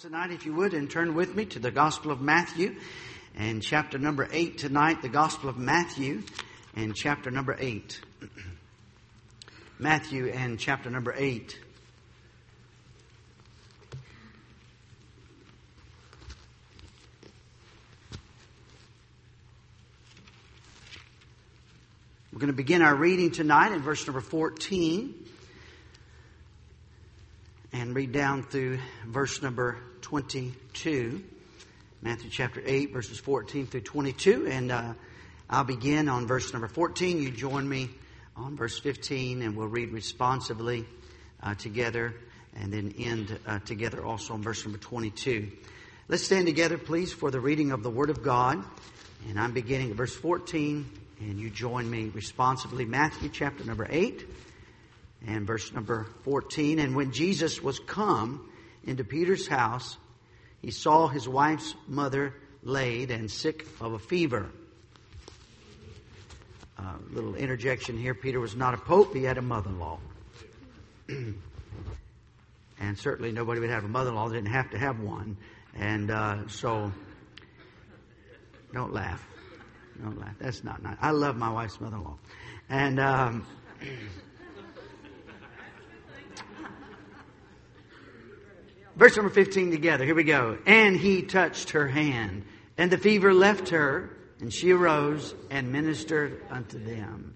tonight, if you would, and turn with me to the Gospel of Matthew and chapter number 8 tonight, the Gospel of Matthew and chapter number 8. Matthew and chapter number 8. We're going to begin our reading tonight in verse number 14 and read down through verse number 22. Matthew chapter 8, verses 14 through 22. And uh, I'll begin on verse number 14. You join me on verse 15, and we'll read responsively uh, together and then end uh, together also on verse number 22. Let's stand together, please, for the reading of the Word of God. And I'm beginning at verse 14, and you join me responsively. Matthew chapter number 8 and verse number 14. And when Jesus was come into Peter's house, he saw his wife's mother laid and sick of a fever. Uh, little interjection here. Peter was not a pope, he had a mother in law. and certainly nobody would have a mother in law that didn't have to have one. And uh, so, don't laugh. Don't laugh. That's not nice. I love my wife's mother in law. And. Um, Verse number 15 together. Here we go. And he touched her hand, and the fever left her, and she arose and ministered unto them.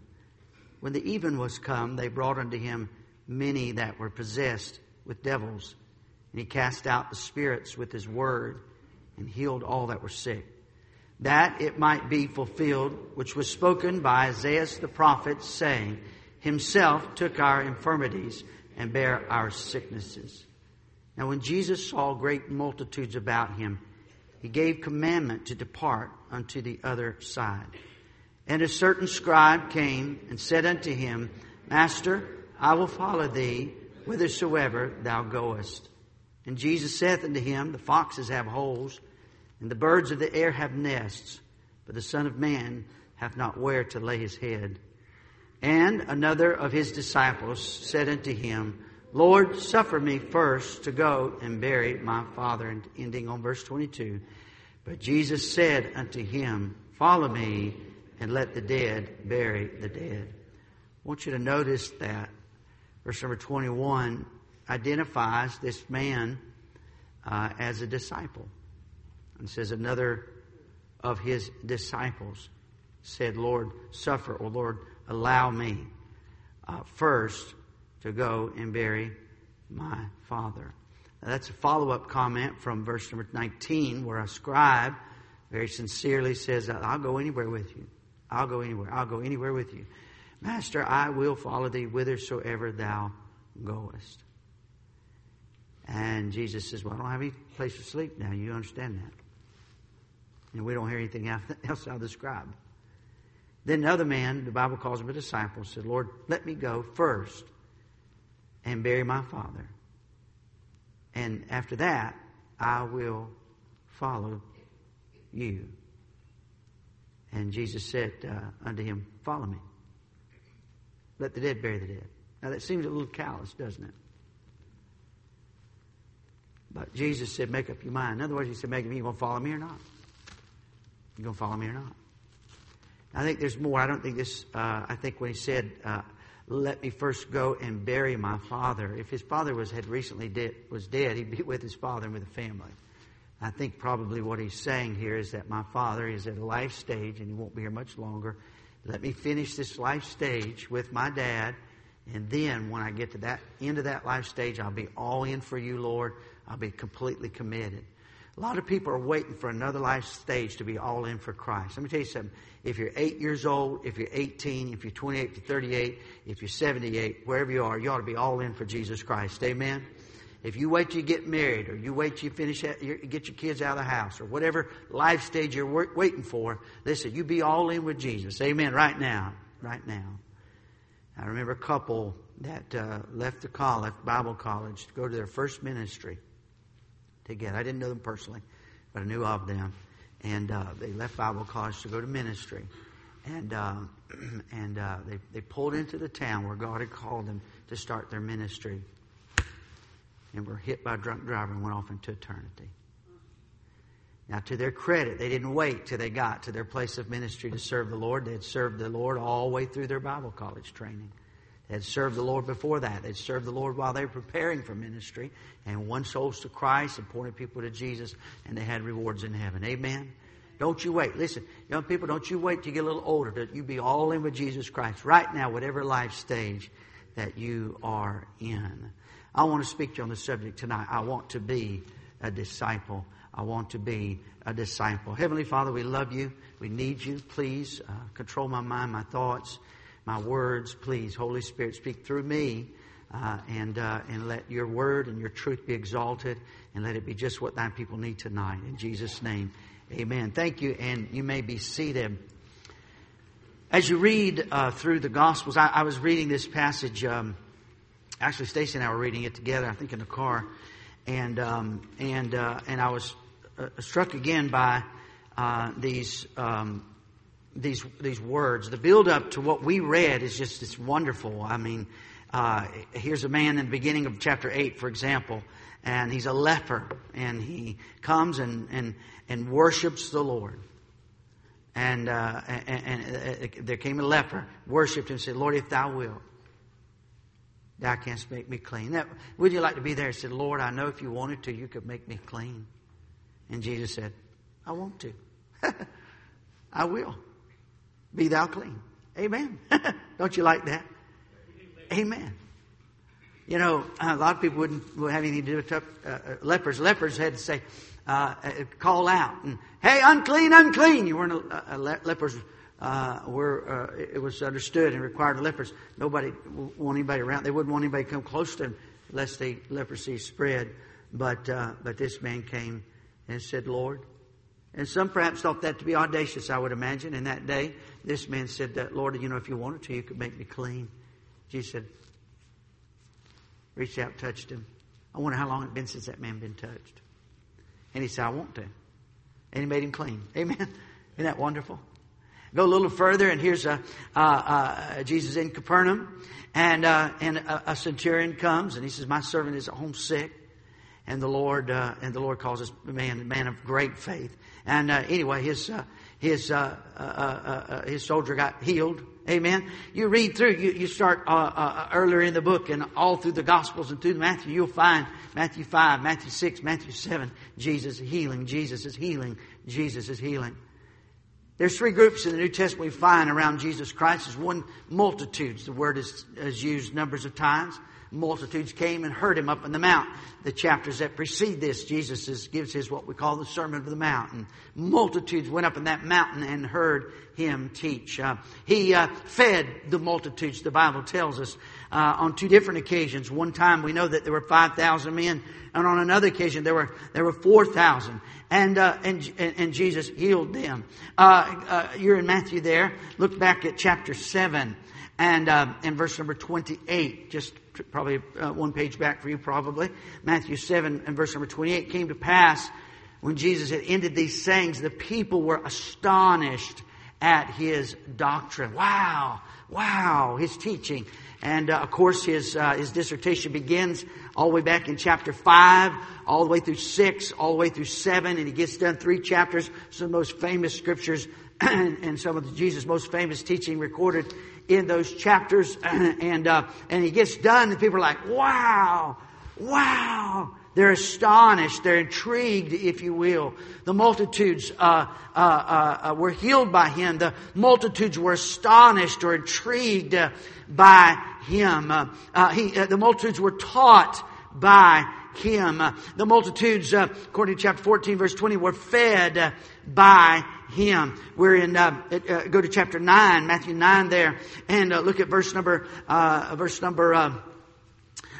When the even was come, they brought unto him many that were possessed with devils. And he cast out the spirits with his word and healed all that were sick. That it might be fulfilled, which was spoken by Isaiah the prophet, saying, Himself took our infirmities and bare our sicknesses. Now, when Jesus saw great multitudes about him, he gave commandment to depart unto the other side. And a certain scribe came and said unto him, Master, I will follow thee whithersoever thou goest. And Jesus saith unto him, The foxes have holes, and the birds of the air have nests, but the Son of Man hath not where to lay his head. And another of his disciples said unto him, Lord, suffer me first to go and bury my father. And ending on verse 22. But Jesus said unto him, Follow me and let the dead bury the dead. I want you to notice that verse number 21 identifies this man uh, as a disciple. And says, Another of his disciples said, Lord, suffer, or Lord, allow me uh, first to go and bury my father. Now, that's a follow up comment from verse number 19, where a scribe very sincerely says, I'll go anywhere with you. I'll go anywhere. I'll go anywhere with you. Master, I will follow thee whithersoever thou goest. And Jesus says, Well, I don't have any place to sleep now. You understand that. And we don't hear anything else out of the scribe. Then another man, the Bible calls him a disciple, said, Lord, let me go first and bury my father. And after that, I will follow you. And Jesus said uh, unto him, Follow me. Let the dead bury the dead. Now that seems a little callous, doesn't it? But Jesus said, Make up your mind. In other words, He said, Make up you going to follow me or not? You going to follow me or not? I think there's more. I don't think this, uh, I think when He said, uh, let me first go and bury my father. If his father was had recently dead, was dead, he'd be with his father and with the family. I think probably what he's saying here is that my father is at a life stage and he won't be here much longer. Let me finish this life stage with my dad, and then when I get to that end of that life stage, I'll be all in for you, Lord. I'll be completely committed. A lot of people are waiting for another life stage to be all in for Christ. Let me tell you something. If you're eight years old, if you're 18, if you're 28 to 38, if you're 78, wherever you are, you ought to be all in for Jesus Christ. Amen? If you wait till you get married, or you wait till you finish, get your kids out of the house, or whatever life stage you're waiting for, listen, you be all in with Jesus. Amen. Right now. Right now. I remember a couple that uh, left the college, Bible college, to go to their first ministry together. I didn't know them personally, but I knew of them. And uh, they left Bible college to go to ministry. And, uh, and uh, they, they pulled into the town where God had called them to start their ministry. and were hit by a drunk driver and went off into eternity. Now, to their credit, they didn't wait till they got to their place of ministry to serve the Lord. They had served the Lord all the way through their Bible college training. Had served the Lord before that. They'd served the Lord while they were preparing for ministry and won souls to Christ and pointed people to Jesus, and they had rewards in heaven. Amen. Don't you wait. Listen, young people, don't you wait to get a little older. That you be all in with Jesus Christ right now, whatever life stage that you are in. I want to speak to you on the subject tonight. I want to be a disciple. I want to be a disciple. Heavenly Father, we love you. We need you. Please uh, control my mind, my thoughts, my words. Please, Holy Spirit, speak through me. Uh, and uh, and let your word and your truth be exalted, and let it be just what thy people need tonight. In Jesus' name, Amen. Thank you, and you may be seated. As you read uh, through the Gospels, I, I, was reading this passage. Um, actually, Stacy and I were reading it together. I think in the car, and um, and uh, and I was uh, struck again by uh, these um, these these words. The build up to what we read is just it's wonderful. I mean, uh, here's a man in the beginning of chapter eight, for example, and he's a leper, and he comes and and and worships the Lord. And, uh, and, and, uh, there came a leper, worshipped him, said, Lord, if thou wilt, thou canst make me clean. Now, would you like to be there? He said, Lord, I know if you wanted to, you could make me clean. And Jesus said, I want to. I will. Be thou clean. Amen. Don't you like that? Amen. You know, a lot of people wouldn't have anything to do with uh, uh, lepers. Lepers had to say, uh, uh, call out and hey unclean unclean you weren't a, a le- lepers uh, were uh, it was understood and required of lepers nobody want anybody around they wouldn't want anybody to come close to them lest the leprosy spread but but this man came and said lord and some perhaps thought that to be audacious i would imagine in that day this man said that lord you know if you wanted to you could make me clean jesus said reached out touched him i wonder how long it had been since that man been touched and he said, I want to. And he made him clean. Amen. Isn't that wonderful? Go a little further, and here's a, uh, uh, Jesus in Capernaum, and uh, and a, a, centurion comes, and he says, "My servant is homesick," and the Lord uh, and the Lord calls this man a man of great faith. And uh, anyway, his uh, his his soldier got healed Amen. You read through, you, you start uh, uh, earlier in the book and all through the Gospels and through Matthew, you'll find Matthew 5, Matthew 6, Matthew 7, Jesus is healing, Jesus is healing, Jesus is healing. There's three groups in the New Testament we find around Jesus Christ. There's one, multitudes. The word is, is used numbers of times multitudes came and heard him up in the mount. The chapters that precede this, Jesus is, gives his what we call the Sermon of the Mount. And multitudes went up in that mountain and heard him teach. Uh, he uh, fed the multitudes, the Bible tells us, uh, on two different occasions. One time we know that there were 5,000 men, and on another occasion there were, there were 4,000. And, uh, and, and Jesus healed them. Uh, uh, you're in Matthew there. Look back at chapter 7 and, and verse number 28. Just probably uh, one page back for you, probably. Matthew 7 and verse number 28 came to pass when Jesus had ended these sayings, the people were astonished at his doctrine. Wow, wow, his teaching. And uh, of course, his, uh, his dissertation begins all the way back in chapter 5, all the way through 6, all the way through 7, and he gets done three chapters, some of the most famous scriptures and some of the Jesus' most famous teaching recorded in those chapters. and, uh, and he gets done and people are like, wow, wow. They're astonished. They're intrigued, if you will. The multitudes uh, uh, uh, uh were healed by him. The multitudes were astonished or intrigued uh, by him. Uh, he, the multitudes were taught by him. the multitudes, according to chapter 14, verse 20, were fed by him. We're in, uh, uh, go to chapter 9, Matthew 9 there, and uh, look at verse number, uh, verse number uh,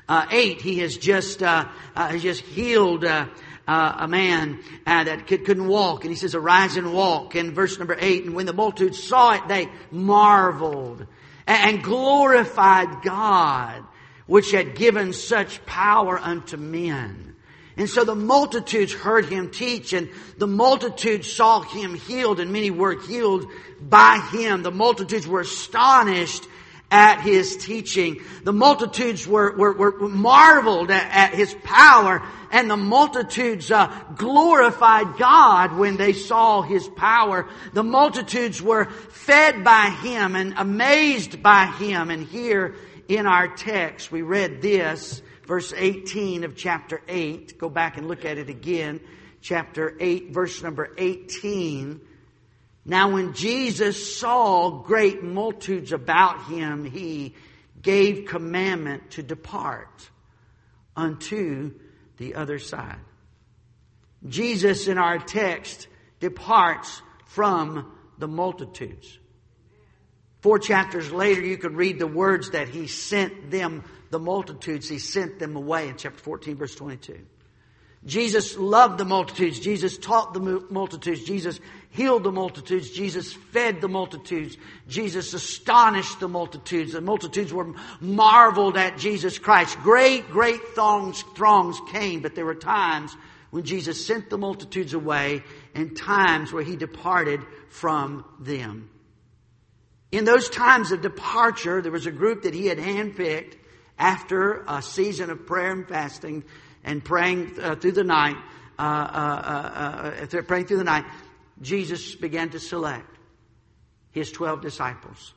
uh, 8. He has just, has just healed a man that could, couldn't walk, and he says, arise and walk. In verse number 8, and when the multitude saw it, they marveled and glorified God, which had given such power unto men. And so the multitudes heard him teach and the multitudes saw him healed and many were healed by him. The multitudes were astonished at his teaching. The multitudes were, were, were marveled at, at, his power and the multitudes uh, glorified God when they saw his power. The multitudes were fed by him and amazed by him. And here in our text, we read this, verse 18 of chapter 8. Go back and look at it again. Chapter 8, verse number 18. Now when Jesus saw great multitudes about him, he gave commandment to depart unto the other side. Jesus in our text departs from the multitudes. Four chapters later, you can read the words that he sent them, the multitudes, he sent them away in chapter 14, verse 22. Jesus loved the multitudes. Jesus taught the multitudes. Jesus healed the multitudes. Jesus fed the multitudes. Jesus astonished the multitudes. The multitudes were marveled at Jesus Christ. Great, great throngs, throngs came, but there were times when Jesus sent the multitudes away and times where he departed from them. In those times of departure, there was a group that he had handpicked after a season of prayer and fasting and praying uh, through the night, uh, uh, uh, uh praying through the night, Jesus began to select his 12 disciples.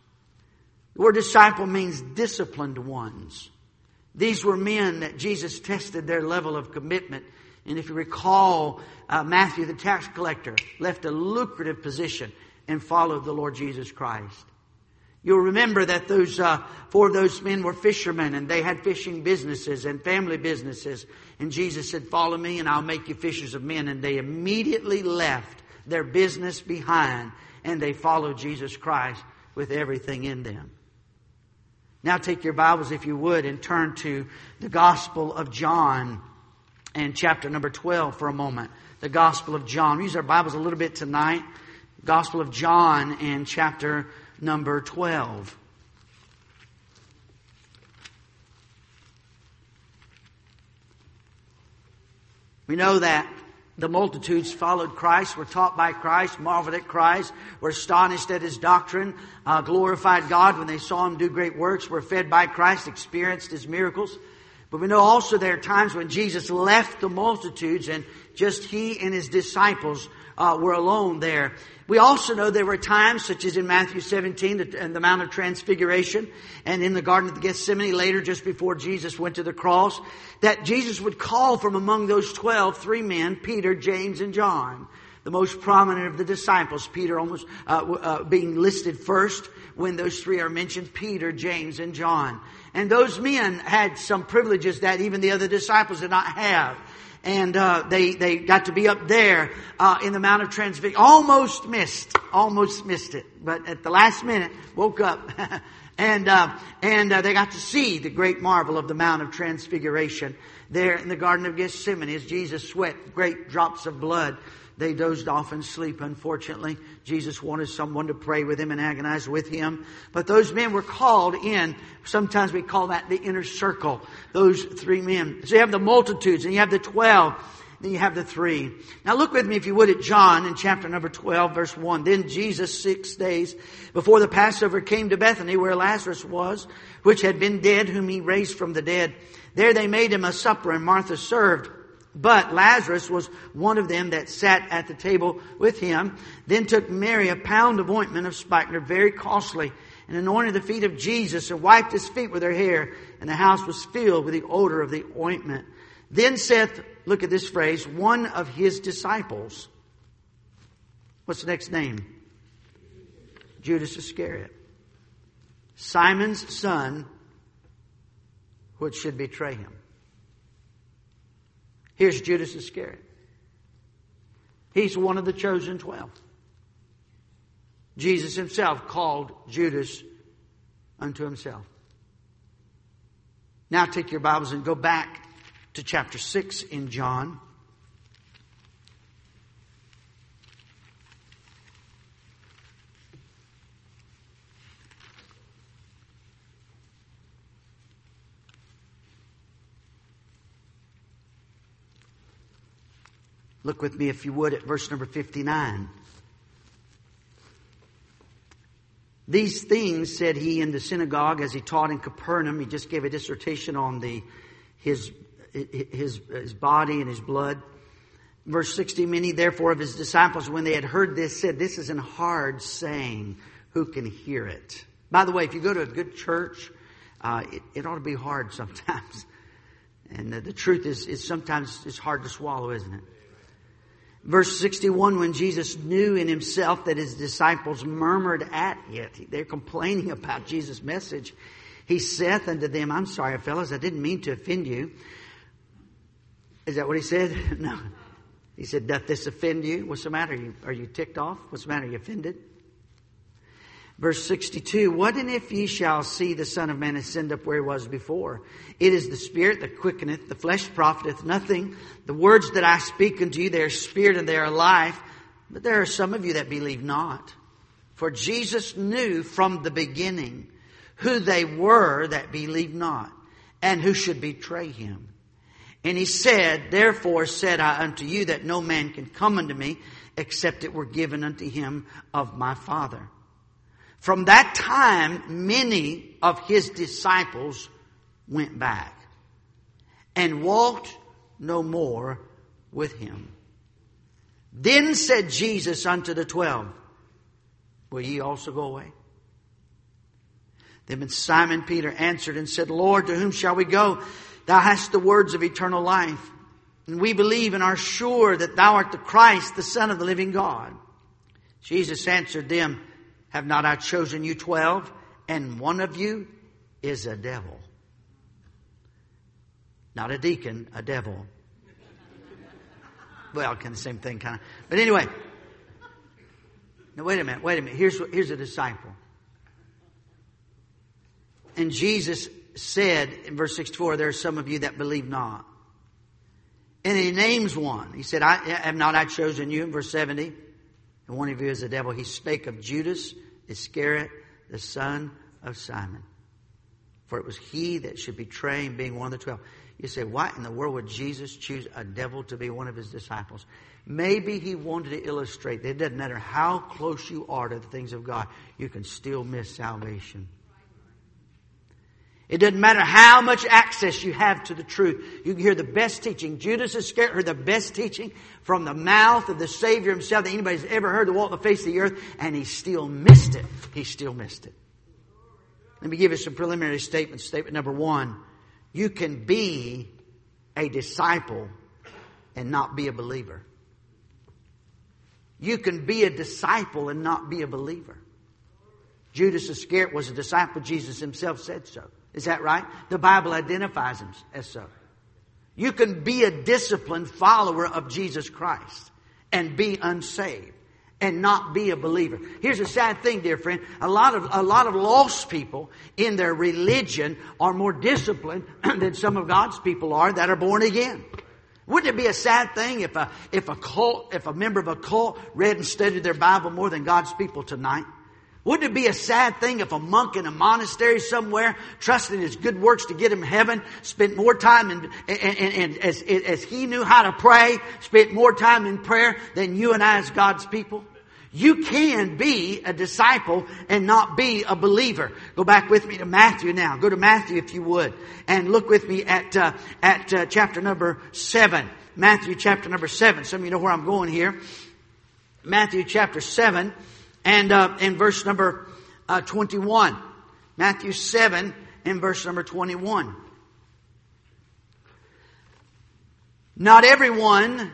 The word disciple means disciplined ones. These were men that Jesus tested their level of commitment. And if you recall, uh, Matthew, the tax collector, left a lucrative position and followed the Lord Jesus Christ. You'll remember that those uh, four of those men were fishermen and they had fishing businesses and family businesses. And Jesus said, Follow me and I'll make you fishers of men. And they immediately left their business behind and they followed Jesus Christ with everything in them. Now take your Bibles, if you would, and turn to the Gospel of John and chapter number 12 for a moment. The Gospel of John. We use our Bibles a little bit tonight. Gospel of John and chapter number 12. We know that the multitudes followed Christ, were taught by Christ, marveled at Christ, were astonished at his doctrine, uh, glorified God when they saw him do great works, were fed by Christ, experienced his miracles. But we know also there are times when Jesus left the multitudes and just he and his disciples uh, were alone there. We also know there were times, such as in Matthew 17, the, the Mount of Transfiguration, and in the Garden of Gethsemane later, just before Jesus went to the cross, that Jesus would call from among those twelve three men, Peter, James, and John. The most prominent of the disciples, Peter almost uh, uh, being listed first when those three are mentioned, Peter, James, and John. And those men had some privileges that even the other disciples did not have and uh, they they got to be up there uh, in the Mount of Transfiguration. Almost missed, almost missed it, but at the last minute woke up, and uh, and uh, they got to see the great marvel of the Mount of Transfiguration there in the Garden of Gethsemane as Jesus sweat great drops of blood they dozed off in sleep, unfortunately. Jesus wanted someone to pray with him and agonize with him. But those men were called in. Sometimes we call that the inner circle. Those three men. So you have the multitudes and you have the twelve. Then you have the three. Now look with me, if you would, at John in chapter number 12, verse 1. Then Jesus, six days before the Passover, came to Bethany where Lazarus was, which had been dead, whom he raised from the dead. There they made him a supper and Martha served. But Lazarus was one of them that sat at the table with him. Then took Mary a pound of ointment of spikenard, very costly, and anointed the feet of Jesus and wiped his feet with her hair. And the house was filled with the odor of the ointment. Then saith, look at this phrase, one of his disciples. What's the next name? Judas Iscariot. Simon's son, which should betray him. Here's Judas Iscariot. He's one of the chosen twelve. Jesus himself called Judas unto himself. Now take your Bibles and go back to chapter 6 in John. Look with me, if you would, at verse number 59. These things said he in the synagogue as he taught in Capernaum. He just gave a dissertation on the, his, his, his body and his blood. Verse 60, many therefore of his disciples, when they had heard this, said, This is an hard saying. Who can hear it? By the way, if you go to a good church, uh, it, it, ought to be hard sometimes. And the, the truth is, is sometimes it's hard to swallow, isn't it? Verse 61, when Jesus knew in himself that his disciples murmured at it, they're complaining about Jesus' message, he saith unto them, I'm sorry, fellows, I didn't mean to offend you. Is that what he said? No. He said, Doth this offend you? What's the matter? Are you, are you ticked off? What's the matter? Are you offended? Verse 62, What and if ye shall see the Son of Man ascend up where he was before? It is the Spirit that quickeneth, the flesh profiteth nothing. The words that I speak unto you, they are spirit and they are life. But there are some of you that believe not. For Jesus knew from the beginning who they were that believed not, and who should betray him. And he said, Therefore said I unto you that no man can come unto me except it were given unto him of my Father. From that time, many of his disciples went back and walked no more with him. Then said Jesus unto the twelve, Will ye also go away? Then Simon Peter answered and said, Lord, to whom shall we go? Thou hast the words of eternal life. And we believe and are sure that thou art the Christ, the Son of the living God. Jesus answered them, Have not I chosen you twelve? And one of you is a devil. Not a deacon, a devil. Well, kind of the same thing, kind of. But anyway. Now, wait a minute, wait a minute. Here's, here's a disciple. And Jesus said in verse 64, there are some of you that believe not. And he names one. He said, I have not I chosen you in verse 70. And one of you is a devil. He spake of Judas Iscariot, the son of Simon. For it was he that should betray him, being one of the twelve. You say, why in the world would Jesus choose a devil to be one of his disciples? Maybe he wanted to illustrate that it doesn't matter how close you are to the things of God, you can still miss salvation. It doesn't matter how much access you have to the truth. You can hear the best teaching. Judas Iscariot heard the best teaching from the mouth of the Savior himself that anybody's ever heard to walk the face of the earth, and he still missed it. He still missed it. Let me give you some preliminary statements. Statement number one. You can be a disciple and not be a believer. You can be a disciple and not be a believer. Judas Iscariot was a disciple. Jesus himself said so. Is that right? The Bible identifies him as so. You can be a disciplined follower of Jesus Christ and be unsaved and not be a believer. Here's a sad thing, dear friend. A lot of, a lot of lost people in their religion are more disciplined than some of God's people are that are born again. Wouldn't it be a sad thing if a, if a cult, if a member of a cult read and studied their Bible more than God's people tonight? Wouldn't it be a sad thing if a monk in a monastery somewhere, trusting his good works to get him heaven, spent more time in, and, as, as he knew how to pray, spent more time in prayer than you and I as God's people? You can be a disciple and not be a believer. Go back with me to Matthew now. Go to Matthew if you would, and look with me at uh, at uh, chapter number seven. Matthew chapter number seven. Some of you know where I'm going here. Matthew chapter seven and uh, in verse number uh, 21. Matthew 7 and verse number 21. Not everyone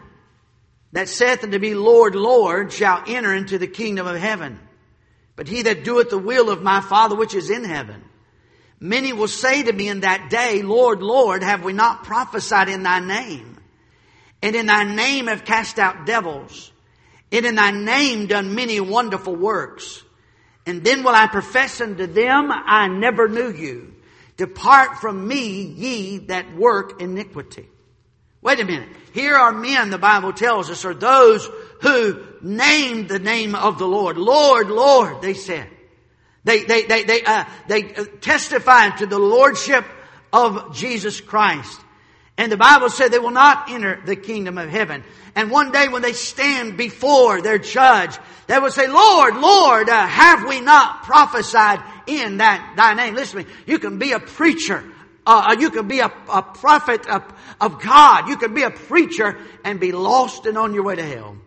that saith unto me, Lord, Lord, shall enter into the kingdom of heaven, but he that doeth the will of my Father which is in heaven. Many will say to me in that day, Lord, Lord, have we not prophesied in thy name? And in thy name have cast out devils and in thy name done many wonderful works. And then will I profess unto them, I never knew you. Depart from me, ye that work iniquity. Wait a minute. Here are men, the Bible tells us, are those who named the name of the Lord. Lord, Lord, they said. They, they, they, they, uh, they testified to the Lordship of Jesus Christ. And the Bible said they will not enter the kingdom of heaven. And one day when they stand before their judge, they will say, Lord, Lord, uh, have we not prophesied in that thy name? Listen to me. You can be a preacher. Uh, uh you can be a, a prophet of, of God. You can be a preacher and be lost and on your way to hell.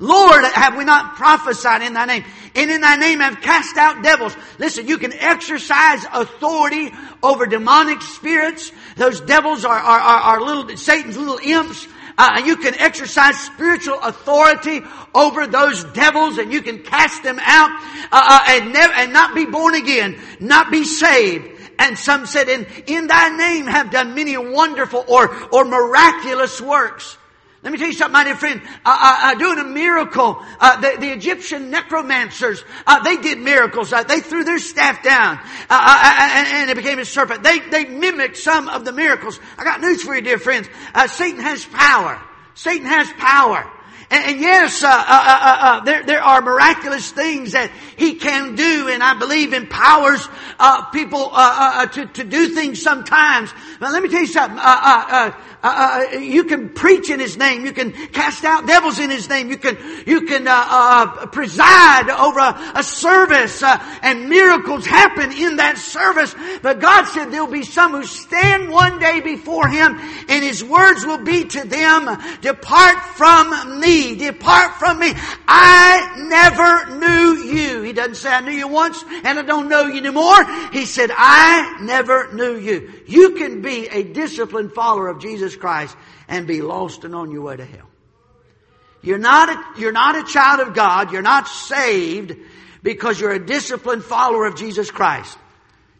Lord, have we not prophesied in thy name? And in thy name have cast out devils. Listen, you can exercise authority over demonic spirits. Those devils are, are, are, are little, Satan's little imps. Uh, you can exercise spiritual authority over those devils and you can cast them out uh, uh, and, never, and not be born again, not be saved. And some said, in, in thy name have done many wonderful or, or miraculous works. Let me tell you something, my dear friend. Uh, uh, uh, doing a miracle. Uh, the, the, Egyptian necromancers, uh, they did miracles. Uh, they threw their staff down, and, and, it became a serpent. They, they mimicked some of the miracles. I got news for you, dear friends. Satan has power. Satan has power. And, and yes, uh, uh, uh, uh, there, there are miraculous things that He can do, and I believe empowers uh, people uh, to, to do things sometimes. But let me tell you something. Uh, uh, you can preach in His name. You can cast out devils in His name. You can you can uh, uh preside over a, a service, uh, and miracles happen in that service. But God said there'll be some who stand one day before Him, and His words will be to them, "Depart from me, depart from me. I never knew you." He doesn't say, "I knew you once, and I don't know you anymore." He said, "I never knew you." You can be a disciplined follower of Jesus Christ and be lost and on your way to hell. You're not a, you're not a child of God. You're not saved because you're a disciplined follower of Jesus Christ.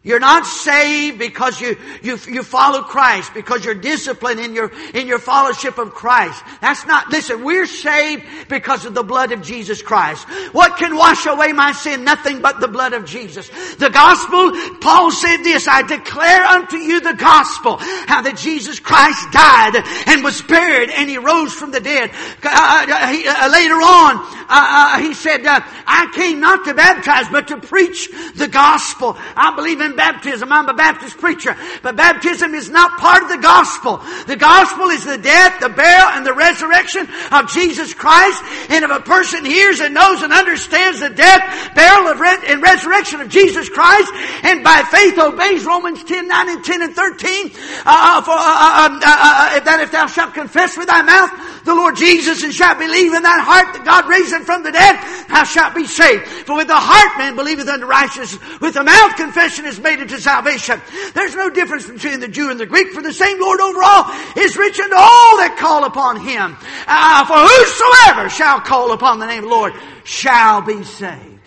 You're not saved because you, you, you follow Christ, because you're disciplined in your, in your fellowship of Christ. That's not, listen, we're saved because of the blood of Jesus Christ. What can wash away my sin? Nothing but the blood of Jesus. The gospel, Paul said this, I declare unto you the gospel, how that Jesus Christ died and was buried and he rose from the dead. Uh, uh, he, uh, later on, uh, uh, he said, uh, I came not to baptize, but to preach the gospel. I believe in baptism. I'm a Baptist preacher. But baptism is not part of the gospel. The gospel is the death, the burial, and the resurrection of Jesus Christ. And if a person hears and knows and understands the death, burial, and resurrection of Jesus Christ, and by faith obeys Romans 10, 9 and 10 and 13, uh, for, uh, uh, um, uh, uh, that if thou shalt confess with thy mouth the Lord Jesus and shalt believe in thine heart that God raised him from the dead, thou shalt be saved. For with the heart man believeth unto righteousness, with the mouth confession is made unto salvation. There's no difference between the Jew and the Greek, for the same Lord over all is rich unto all that call upon him. Uh, for whosoever shall call upon the name of the Lord shall be saved.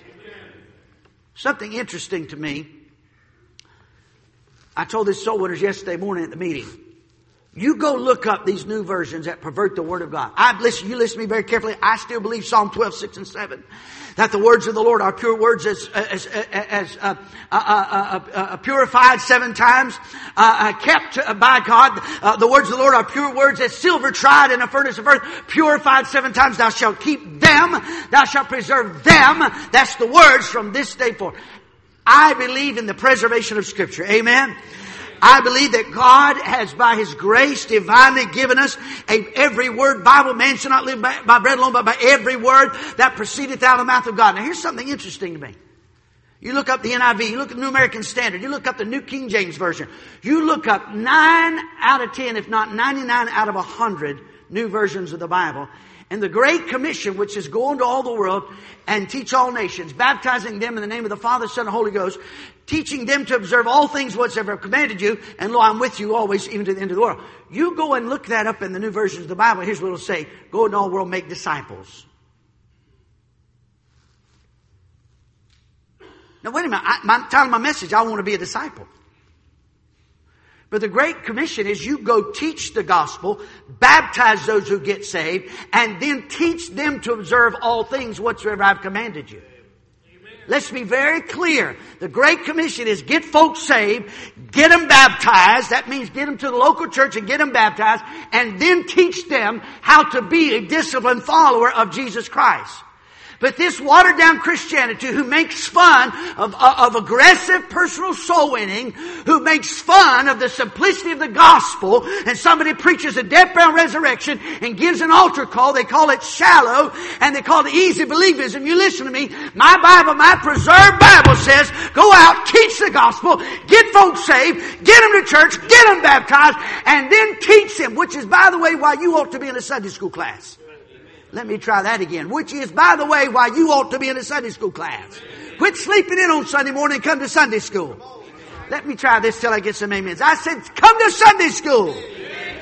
Something interesting to me. I told this soul winners yesterday morning at the meeting. You go look up these new versions that pervert the Word of God. I listen, you listen to me very carefully. I still believe Psalm 12, 6 and 7. That the words of the Lord are pure words as, as, as, uh, uh, uh, uh purified seven times, kept by God. the words of the Lord are pure words as silver tried in a furnace of earth, purified seven times. Thou shalt keep them. Thou shalt preserve them. That's the words from this day forth. I believe in the preservation of Scripture. Amen. I believe that God has by His grace divinely given us a, every word. Bible man shall not live by, by bread alone, but by every word that proceedeth out of the mouth of God. Now here's something interesting to me. You look up the NIV, you look at the New American Standard, you look up the New King James Version. You look up nine out of ten, if not 99 out of a hundred new versions of the Bible. And the Great Commission, which is go into all the world and teach all nations, baptizing them in the name of the Father, Son, and Holy Ghost, teaching them to observe all things whatsoever I've commanded you, and lo, I'm with you always, even to the end of the world. You go and look that up in the new versions of the Bible. Here's what it'll say. Go into all world, make disciples. Now wait a minute. I, my, telling my message, I want to be a disciple. But the Great Commission is you go teach the gospel, baptize those who get saved, and then teach them to observe all things whatsoever I've commanded you. Let's be very clear. The Great Commission is get folks saved, get them baptized. That means get them to the local church and get them baptized, and then teach them how to be a disciplined follower of Jesus Christ. But this watered down Christianity who makes fun of, uh, of, aggressive personal soul winning, who makes fun of the simplicity of the gospel, and somebody preaches a death, burial, resurrection and gives an altar call, they call it shallow, and they call it easy believism. You listen to me. My Bible, my preserved Bible says, go out, teach the gospel, get folks saved, get them to church, get them baptized, and then teach them, which is by the way why you ought to be in a Sunday school class. Let me try that again. Which is, by the way, why you ought to be in a Sunday school class. Quit sleeping in on Sunday morning and come to Sunday school. Let me try this till I get some amens. I said, come to Sunday school.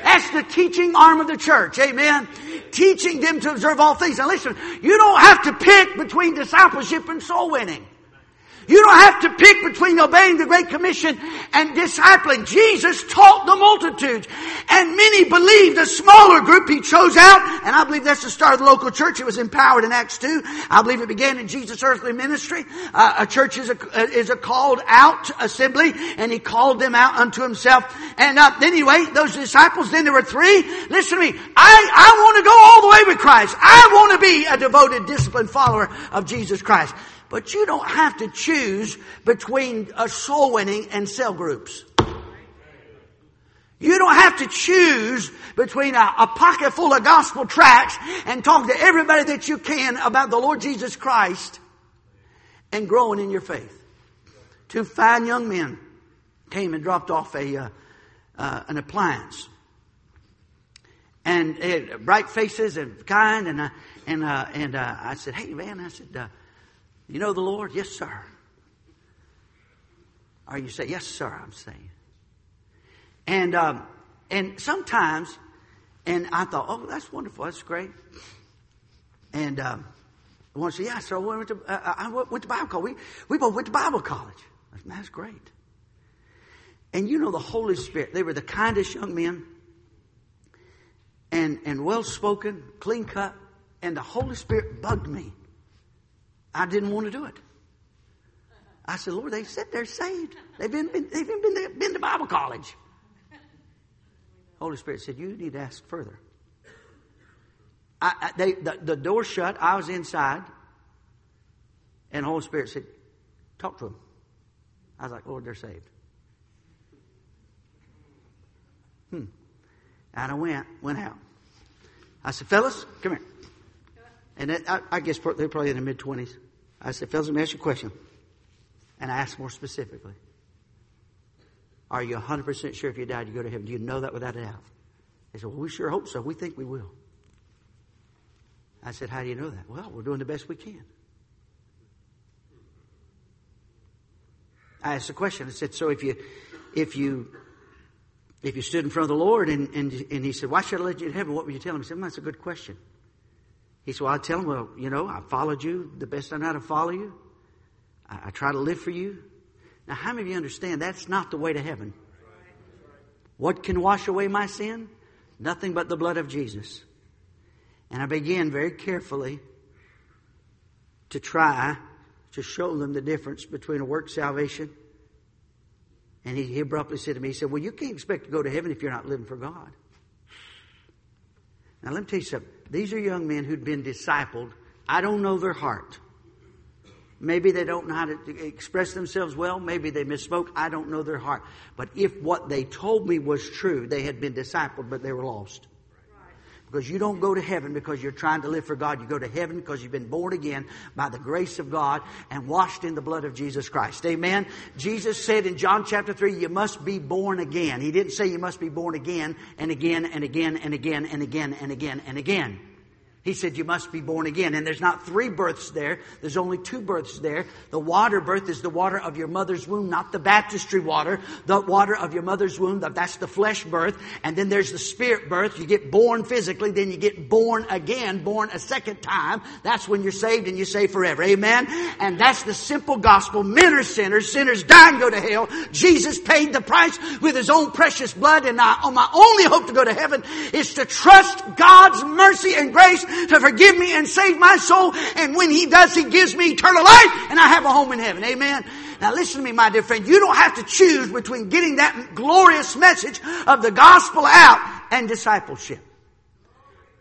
That's the teaching arm of the church. Amen. Teaching them to observe all things. Now listen, you don't have to pick between discipleship and soul winning. You don't have to pick between obeying the Great Commission and discipling. Jesus taught the multitudes. And many believed a smaller group he chose out. And I believe that's the start of the local church. It was empowered in Acts 2. I believe it began in Jesus' earthly ministry. Uh, a church is a, is a called out assembly. And he called them out unto himself. And uh, anyway, those disciples, then there were three. Listen to me. I, I want to go all the way with Christ. I want to be a devoted, disciplined follower of Jesus Christ. But you don't have to choose between a soul winning and cell groups. You don't have to choose between a, a, pocket full of gospel tracts and talk to everybody that you can about the Lord Jesus Christ and growing in your faith. Two fine young men came and dropped off a uh, uh, an appliance, and bright faces and kind, and uh, and uh, and uh, I said, "Hey man," I said uh, you know the Lord? Yes, sir. Or you say, Yes, sir, I'm saying. And, um, and sometimes, and I thought, Oh, that's wonderful. That's great. And, um, I want to say, Yeah, sir, I went to, uh, I went to Bible college. We, we both went to Bible college. That's great. And you know the Holy Spirit, they were the kindest young men and, and well spoken, clean cut, and the Holy Spirit bugged me. I didn't want to do it. I said, Lord, they said they're saved. They've been, been they've been, been, to Bible college. Holy Spirit said, you need to ask further. I, I, they, the, the door shut. I was inside. And Holy Spirit said, talk to them. I was like, Lord, they're saved. Hmm. And I went, went out. I said, fellas, come here. And it, I, I guess they're probably in their mid 20s. I said, fellas, let me ask you a question. And I asked more specifically. Are you 100% sure if you died, you go to heaven? Do you know that without a doubt? They said, well, we sure hope so. We think we will. I said, how do you know that? Well, we're doing the best we can. I asked a question. I said, so if you, if you, if you stood in front of the Lord and, and, and he said, why should I let you to heaven? What would you tell him? He said, well, that's a good question. He said, Well, I tell him, Well, you know, I followed you the best I know how to follow you. I, I try to live for you. Now, how many of you understand that's not the way to heaven? What can wash away my sin? Nothing but the blood of Jesus. And I began very carefully to try to show them the difference between a work salvation. And he, he abruptly said to me, he said, Well, you can't expect to go to heaven if you're not living for God. Now, let me tell you something. These are young men who'd been discipled. I don't know their heart. Maybe they don't know how to express themselves well. Maybe they misspoke. I don't know their heart. But if what they told me was true, they had been discipled, but they were lost. Because you don't go to heaven because you're trying to live for God. You go to heaven because you've been born again by the grace of God and washed in the blood of Jesus Christ. Amen. Jesus said in John chapter 3, you must be born again. He didn't say you must be born again and again and again and again and again and again and again. He said, You must be born again. And there's not three births there, there's only two births there. The water birth is the water of your mother's womb, not the baptistry water. The water of your mother's womb, that's the flesh birth. And then there's the spirit birth. You get born physically, then you get born again, born a second time. That's when you're saved and you're saved forever. Amen? And that's the simple gospel. Men are sinners. Sinners die and go to hell. Jesus paid the price with his own precious blood. And I, my only hope to go to heaven is to trust God's mercy and grace to forgive me and save my soul. And when He does, He gives me eternal life and I have a home in heaven. Amen. Now listen to me, my dear friend. You don't have to choose between getting that glorious message of the gospel out and discipleship.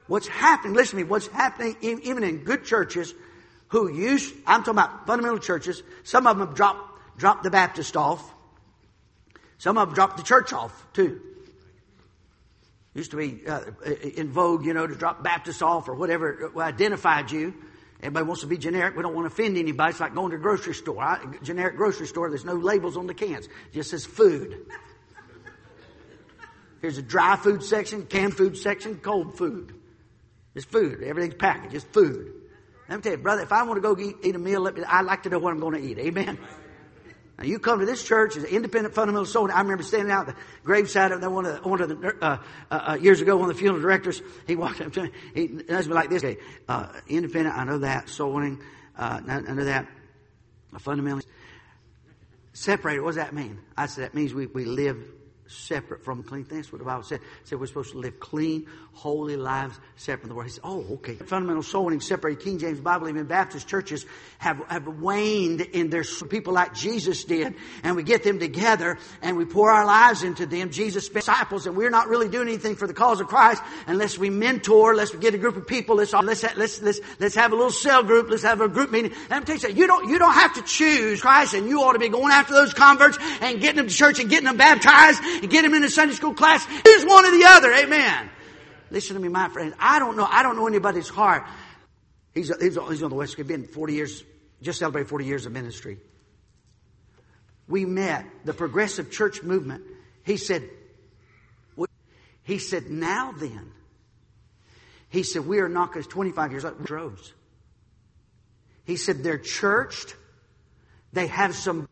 What's happening, listen to me, what's happening even in good churches, who use, I'm talking about fundamental churches, some of them have dropped, dropped the Baptist off. Some of them dropped the church off too. Used to be uh, in vogue, you know, to drop Baptist off or whatever identified you. Everybody wants to be generic. We don't want to offend anybody. It's like going to a grocery store. I, generic grocery store, there's no labels on the cans. It just says food. Here's a dry food section, canned food section, cold food. It's food. Everything's packaged. It's food. Let me tell you, brother, if I want to go eat, eat a meal, me, I like to know what I'm going to eat. Amen. Now you come to this church as an independent fundamental soul. I remember standing out at the graveside of one of the, one of the uh, uh, uh, years ago, one of the funeral directors. He walked up to me. He does me like this. Okay, uh, independent. I know that. Soul winning. Uh, I know that. Fundamentally separated. What does that mean? I said that means we, we live separate from clean. That's what the Bible said. It said we're supposed to live clean, holy lives separate from the world. He said, oh, okay. Fundamental soul winning separated King James Bible, even Baptist churches have, have waned in their people like Jesus did. And we get them together and we pour our lives into them. Jesus disciples and we're not really doing anything for the cause of Christ unless we mentor, unless we get a group of people. Let's, let's, let's, let's, let's have a little cell group. Let's have a group meeting. And I'm telling you, you don't, you don't have to choose Christ and you ought to be going after those converts and getting them to church and getting them baptized and get him in a Sunday school class. Here's one or the other. Amen. Listen to me, my friends. I don't know. I don't know anybody's heart. He's, he's, he's on the West Coast. Been 40 years, just celebrated 40 years of ministry. We met the progressive church movement. He said, he said, now then, he said, we are not, because 25 years old. He said, they're churched. They have some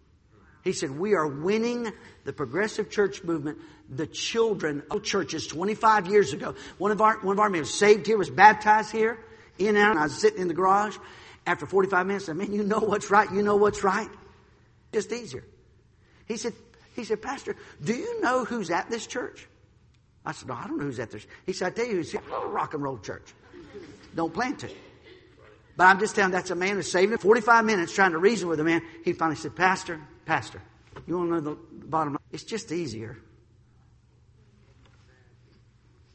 he said, we are winning the progressive church movement, the children of churches 25 years ago. One of our, one of our men was saved here, was baptized here, in and out. I was sitting in the garage. After 45 minutes, I said, man, you know what's right. You know what's right. Just easier. He said, he said, Pastor, do you know who's at this church? I said, no, I don't know who's at this. He said, I tell you who's. Oh, rock and roll church. Don't plan to. But I'm just telling that's a man who's saving 45 minutes trying to reason with a man. He finally said, Pastor, Pastor, you want to know the bottom line? It's just easier.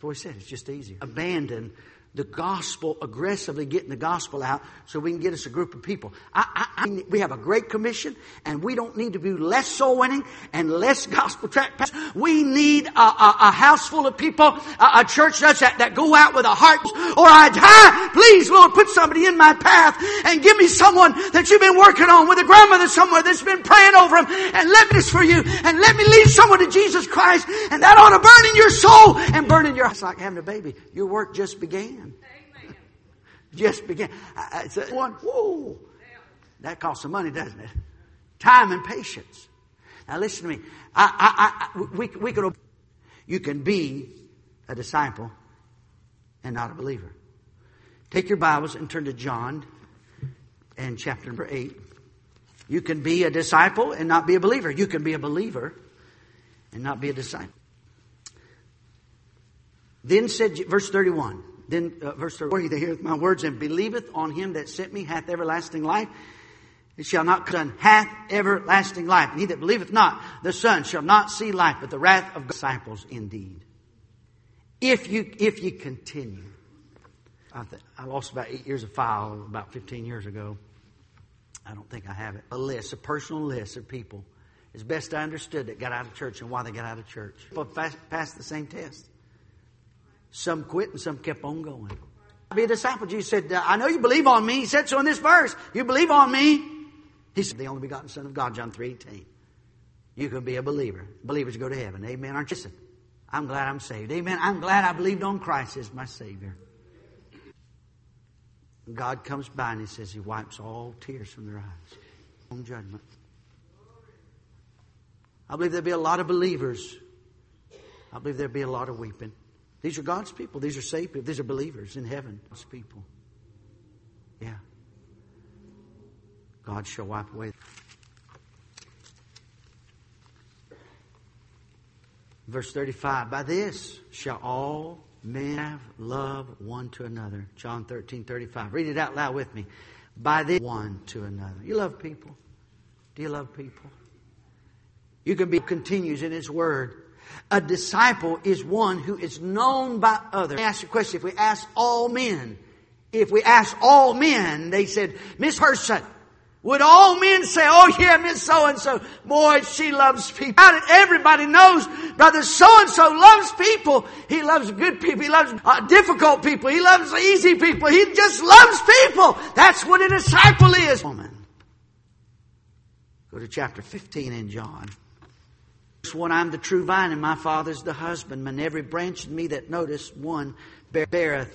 He said. It's just easier. Abandon the gospel, aggressively getting the gospel out so we can get us a group of people. I, I, I, we have a great commission and we don't need to be less soul winning and less gospel track. We need a, a, a, house full of people, a, a church that, that go out with a heart or I die. Please, Lord, put somebody in my path and give me someone that you've been working on with a grandmother somewhere that's been praying over them and let this for you and let me lead someone to Jesus Christ and that ought to burn in your soul and burn in your, it's like having a baby. Your work just began just began. It's a, one, whoa. That costs some money, doesn't it? Time and patience. Now listen to me. I, I, I, we, we you can be a disciple and not a believer. Take your Bibles and turn to John and chapter number 8. You can be a disciple and not be a believer. You can be a believer and not be a disciple. Then said, verse 31, then, uh, verse 30, he that heareth my words and believeth on him that sent me hath everlasting life. It shall not come, hath everlasting life. And he that believeth not the Son shall not see life, but the wrath of disciples indeed. If you, if you continue. I, th- I lost about eight years of file about 15 years ago. I don't think I have it. A list, a personal list of people, as best I understood, that got out of church and why they got out of church. People passed the same test. Some quit and some kept on going. Be a disciple. Jesus said, I know you believe on me. He said so in this verse. You believe on me. He said, the only begotten Son of God, John 3 18. You can be a believer. Believers go to heaven. Amen. Aren't you? I'm glad I'm saved. Amen. I'm glad I believed on Christ as my Savior. God comes by and He says He wipes all tears from their eyes on judgment. I believe there'll be a lot of believers. I believe there'll be a lot of weeping. These are God's people. These are saved people. These are believers in heaven. God's people. Yeah. God shall wipe away. Verse 35 By this shall all men have love one to another. John 13 35. Read it out loud with me. By this one to another. You love people? Do you love people? You can be continues in His Word. A disciple is one who is known by others. Me ask a question. If we ask all men if we ask all men, they said, Miss Herson, would all men say, oh yeah, Miss so-and-so, boy, she loves people. Everybody knows brother so-and-so loves people. He loves good people. He loves uh, difficult people. He loves easy people. He just loves people. That's what a disciple is. Woman. Go to chapter 15 in John. Verse 1, I'm the true vine and my father's the husbandman. Every branch in me that notice one beareth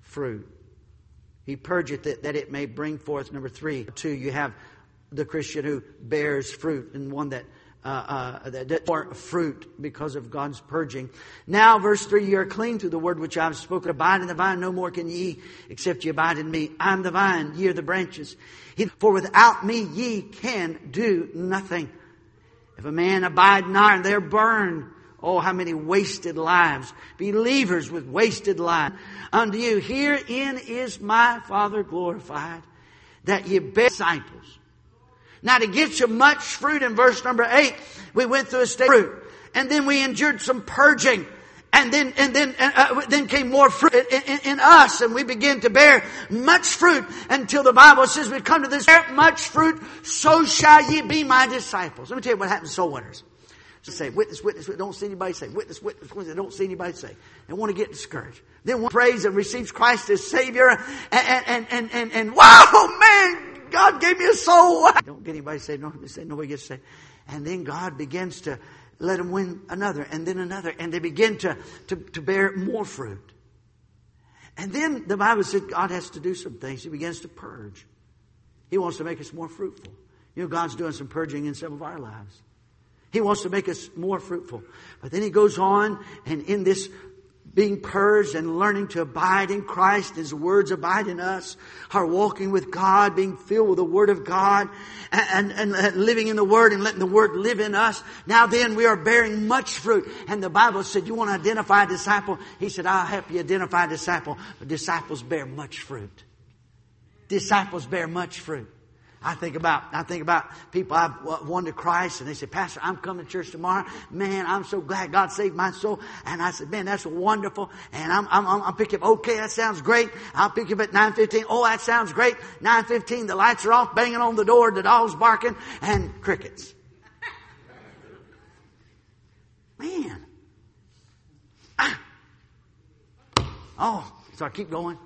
fruit. He purgeth it that it may bring forth. Number three, two, you have the Christian who bears fruit and one that uh, uh, that more fruit because of God's purging. Now, verse 3, you are clean through the word which I have spoken. Abide in the vine, no more can ye except ye abide in me. I am the vine, ye are the branches. For without me ye can do nothing. If a man abide not, they're burned. Oh, how many wasted lives. Believers with wasted lives. Unto you, herein is my Father glorified, that ye bear disciples. Now to get you much fruit in verse number eight, we went through a state of fruit. And then we endured some purging. And then, and then, uh, uh then came more fruit in, in, in, us, and we began to bear much fruit until the Bible says we come to this much fruit, so shall ye be my disciples. Let me tell you what happens to soul winners. Just say, witness, witness, witness, don't see anybody say, witness, witness, witness, don't see anybody say. They want to get discouraged. Then one prays and receives Christ as Savior, and, and, and, and, and, wow, man, God gave me a soul. Don't get anybody say, no, say, nobody gets saved. And then God begins to let them win another, and then another, and they begin to, to, to bear more fruit. And then the Bible said God has to do some things. He begins to purge. He wants to make us more fruitful. You know, God's doing some purging in some of our lives. He wants to make us more fruitful. But then he goes on and in this being purged and learning to abide in Christ, His words abide in us, our walking with God, being filled with the Word of God, and, and, and, living in the Word and letting the Word live in us. Now then, we are bearing much fruit. And the Bible said, you want to identify a disciple? He said, I'll help you identify a disciple. But disciples bear much fruit. Disciples bear much fruit. I think about, I think about people I've won to Christ and they say, Pastor, I'm coming to church tomorrow. Man, I'm so glad God saved my soul. And I said, man, that's wonderful. And I'm, I'm, I'm, picking up, okay, that sounds great. I'll pick you up at 9.15. Oh, that sounds great. 9.15, the lights are off, banging on the door, the dog's barking, and crickets. Man. Ah. Oh, so I keep going.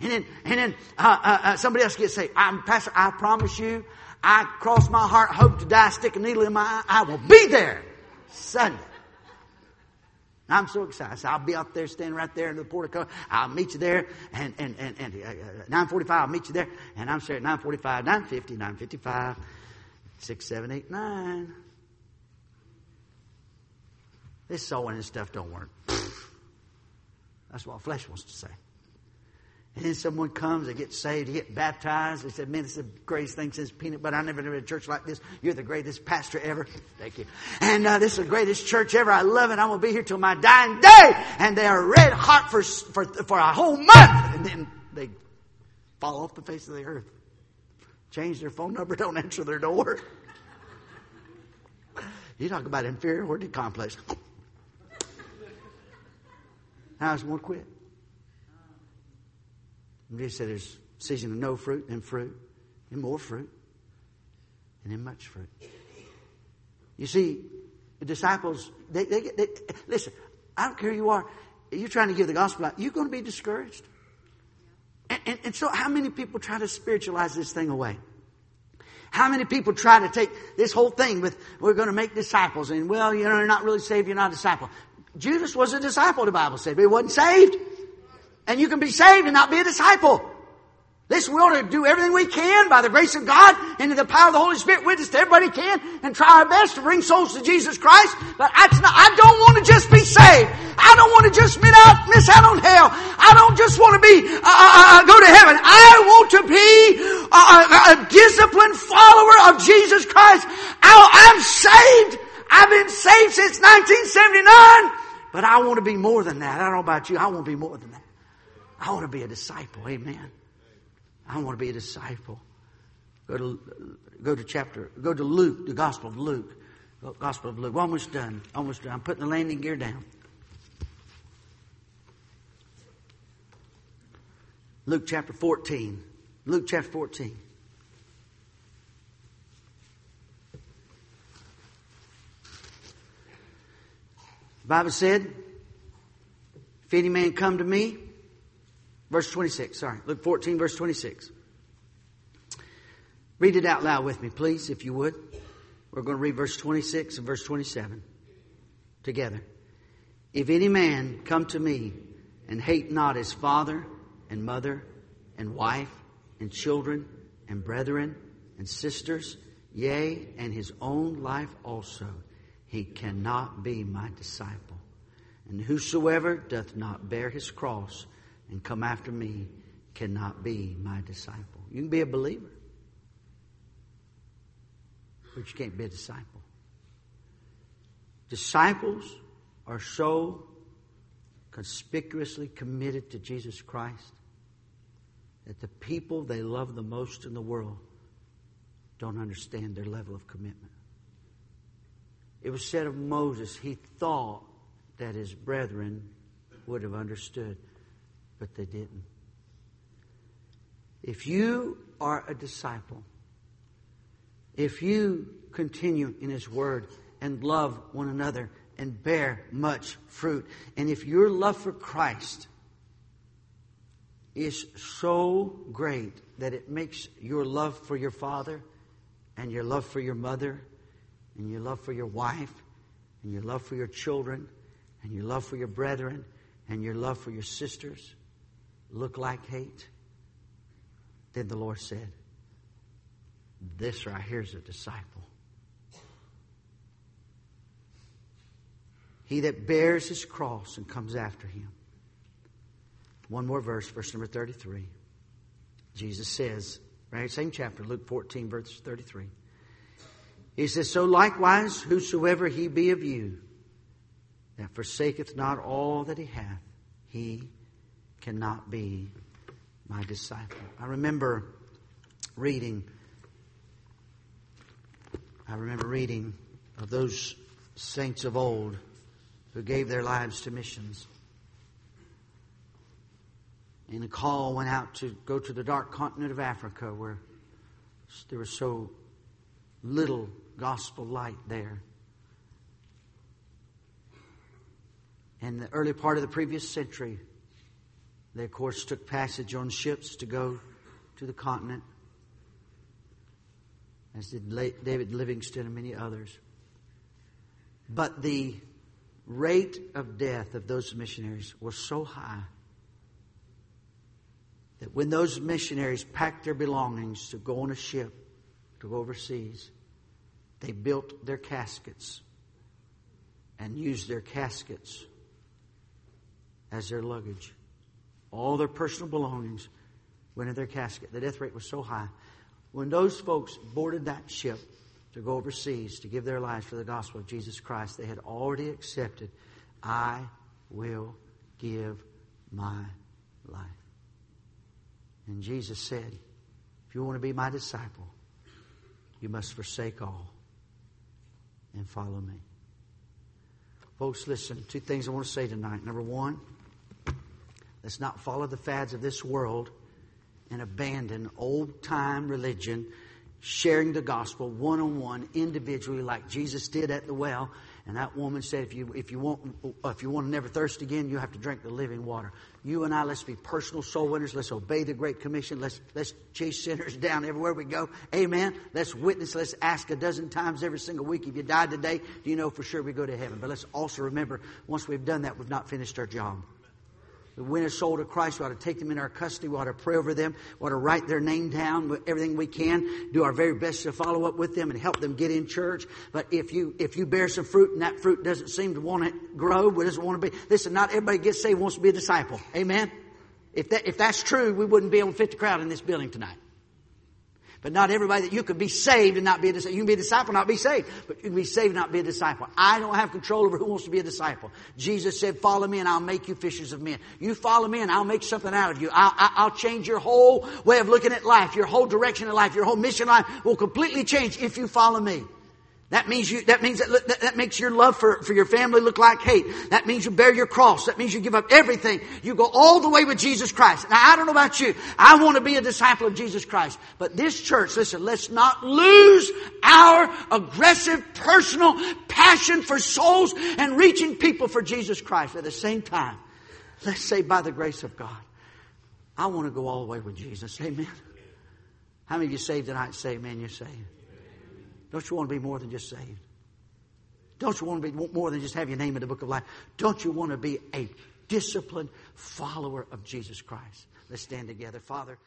And then, and then uh, uh, uh, somebody else gets saved. I'm pastor. I promise you, I cross my heart, hope to die, stick a needle in my eye. I will be there Sunday. I'm so excited. So I'll be up there, standing right there in the portico. I'll meet you there, and and and, and uh, 9:45. I'll meet you there, and I'm saying 9:45, 9:50, 9:55, 6, 7, 8, 9. This sewing and stuff don't work. That's what flesh wants to say. And then someone comes, they get saved, they get baptized. They said, Man, it's the greatest thing since peanut butter. I never been to a church like this. You're the greatest pastor ever. Thank you. And uh, this is the greatest church ever. I love it. I'm going to be here till my dying day. And they are red hot for, for, for a whole month. And then they fall off the face of the earth. Change their phone number, don't answer their door. You talk about inferiority complex. How's one quit? And he said there's season of no fruit and fruit and more fruit and then much fruit. You see, the disciples, they, they, they, listen, I don't care who you are, you're trying to give the gospel out, you're going to be discouraged. And, and, and so how many people try to spiritualize this thing away? How many people try to take this whole thing with, we're going to make disciples and well, you know, you're not really saved, you're not a disciple. Judas was a disciple, the Bible said, but he wasn't saved. And you can be saved and not be a disciple. Listen, we ought to do everything we can by the grace of God and the power of the Holy Spirit, witness to everybody can and try our best to bring souls to Jesus Christ. But I, not, I don't want to just be saved. I don't want to just miss out, miss out on hell. I don't just want to be, uh, uh, uh go to heaven. I want to be a, a, a disciplined follower of Jesus Christ. I, I'm saved. I've been saved since 1979. But I want to be more than that. I don't know about you. I want to be more than that. I want to be a disciple. Amen. I want to be a disciple. Go to, go to chapter, go to Luke, the Gospel of Luke. Gospel of Luke. Almost done. Almost done. I'm putting the landing gear down. Luke chapter 14. Luke chapter 14. The Bible said, if any man come to me, verse 26, sorry, Luke 14, verse 26. Read it out loud with me, please, if you would. We're going to read verse 26 and verse 27 together. If any man come to me and hate not his father and mother and wife and children and brethren and sisters, yea, and his own life also, he cannot be my disciple. And whosoever doth not bear his cross and come after me cannot be my disciple. You can be a believer, but you can't be a disciple. Disciples are so conspicuously committed to Jesus Christ that the people they love the most in the world don't understand their level of commitment. It was said of Moses, he thought that his brethren would have understood, but they didn't. If you are a disciple, if you continue in his word and love one another and bear much fruit, and if your love for Christ is so great that it makes your love for your father and your love for your mother and your love for your wife and your love for your children and your love for your brethren and your love for your sisters look like hate, then the Lord said, This right here is a disciple. He that bears his cross and comes after him. One more verse, verse number 33. Jesus says, right, same chapter, Luke 14, verse 33. He says, So likewise, whosoever he be of you, that forsaketh not all that he hath, he cannot be my disciple. I remember reading, I remember reading of those saints of old who gave their lives to missions. And a call went out to go to the dark continent of Africa where there was so little gospel light there. In the early part of the previous century, they, of course, took passage on ships to go to the continent, as did David Livingstone and many others. But the rate of death of those missionaries was so high that when those missionaries packed their belongings to go on a ship to go overseas, they built their caskets and used their caskets as their luggage. All their personal belongings went in their casket. The death rate was so high. When those folks boarded that ship to go overseas to give their lives for the gospel of Jesus Christ, they had already accepted, I will give my life. And Jesus said, If you want to be my disciple, you must forsake all and follow me. Folks, listen, two things I want to say tonight. Number one, let's not follow the fads of this world and abandon old time religion, sharing the gospel one on one, individually, like Jesus did at the well and that woman said, if you, if you, want, if you want to never thirst again, you have to drink the living water. You and I, let's be personal soul winners. Let's obey the Great Commission. Let's, let's chase sinners down everywhere we go. Amen. Let's witness. Let's ask a dozen times every single week, if you died today, do you know for sure we go to heaven? But let's also remember, once we've done that, we've not finished our job win a soul to Christ, we ought to take them in our custody. We ought to pray over them. We ought to write their name down, everything we can. Do our very best to follow up with them and help them get in church. But if you if you bear some fruit and that fruit doesn't seem to want to grow, but doesn't want to be, listen, not everybody gets saved wants to be a disciple. Amen. If that if that's true, we wouldn't be able to fit the crowd in this building tonight. But not everybody that you could be saved and not be a disciple. You can be a disciple, and not be saved. But you can be saved and not be a disciple. I don't have control over who wants to be a disciple. Jesus said, follow me and I'll make you fishers of men. You follow me and I'll make something out of you. I'll, I'll change your whole way of looking at life. Your whole direction in life. Your whole mission life will completely change if you follow me. That means you, that means that, that, that makes your love for, for your family look like hate. That means you bear your cross. That means you give up everything. You go all the way with Jesus Christ. Now I don't know about you. I want to be a disciple of Jesus Christ. But this church, listen, let's not lose our aggressive personal passion for souls and reaching people for Jesus Christ. At the same time, let's say by the grace of God, I want to go all the way with Jesus. Amen. How many of you saved tonight say, amen, you're saved? Don't you want to be more than just saved? Don't you want to be more than just have your name in the book of life? Don't you want to be a disciplined follower of Jesus Christ? Let's stand together. Father,